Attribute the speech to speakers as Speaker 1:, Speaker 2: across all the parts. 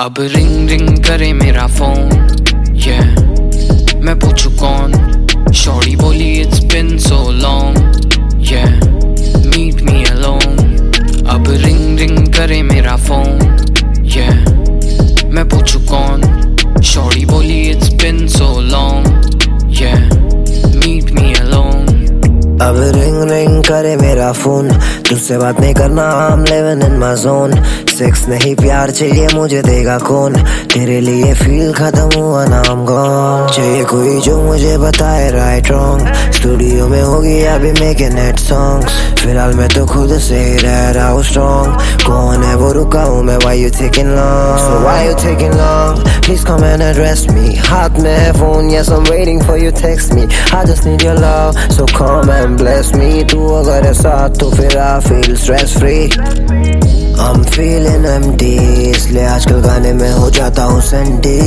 Speaker 1: अब ring ring करे मेरा फ़ोन अब रिंग रिंग करे मेरा फ़ोन
Speaker 2: तुझसे बात नहीं करना, I'm living in my zone sex नहीं प्यार चाहिए, मुझे देगा कौन? तेरे लिए फील खत्म हुआ नाम गॉन चाहिए कोई जो मुझे बताए राइट रॉन्ग स्टूडियो में होगी अभी मेके नेट सॉन्ग्स फ़िलहाल मैं तो खुद से रह रहा हूँ स्ट्रॉन्ग कौन है वो, रुका हूँ मैं why taking long? So why you taking long? Please come and address me में है phone yes I'm waiting for you text me I just need your love so come and bless me तू अगर है साथ तो फिर I feel stress free I'm feeling empty इसलिए आजकल गाने में हो जाता हूँ सेंटी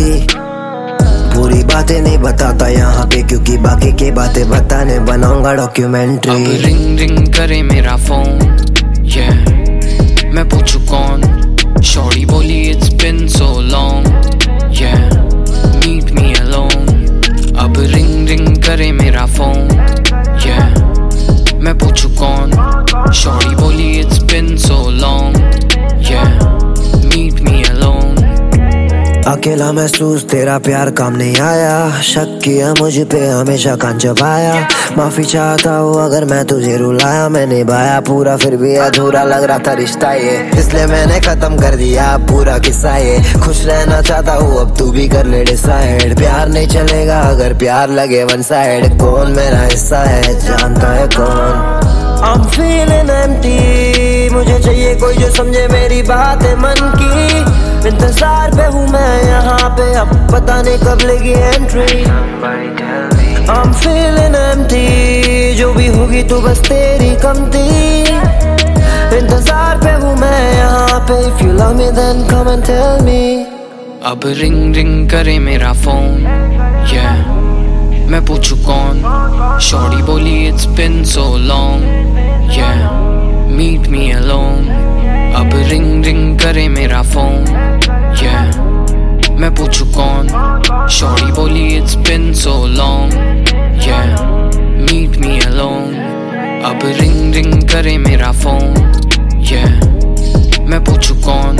Speaker 2: पूरी बातें नहीं बताता यहाँ पे क्योंकि बाकी की बातें बताने बनाऊँगा डॉक्यूमेंट्री
Speaker 1: रिंग रिंग करे मेरा फ़ोन
Speaker 2: अकेला महसूस, तेरा प्यार काम नहीं आया। शक किया, मुझ पे हमेशा कान चबाया। माफ़ी चाहता हूँ, अगर मैं तुझे रुलाया। मैं निभाया पूरा, फिर भी अधूरा लग रहा था रिश्ता ये। इसलिए मैंने खत्म कर दिया पूरा किस्सा ये। खुश रहना चाहता हूँ, अब तू भी कर ले डिसाइड प्यार नहीं चलेगा, अगर प्यार लगे वन साइड कौन मेरा हिस्सा है? जानता है कौन? I'm feeling empty मुझे चाहिए कोई जो समझे मेरी बात है मन की। इंतज़ार पे हूँ मैं अब पता नहीं कब लेगी एंट्री I'm feeling empty, जो भी होगी तो बस तेरी कमती इंतज़ार पे हूँ मैं यहाँ पे, If you love me, then come and tell me
Speaker 1: अब रिंग रिंग करे मेरा फ़ोन yeah. मैं पूछू कौन शॉर्टी बोली it's been so long yeah. Meet me alone अब रिंग रिंग करे मेरा phone. me put you gone. Shorty bully, it's been so long. Yeah, meet me alone. Ab ring ring kare mera phone. Yeah, me put you gone.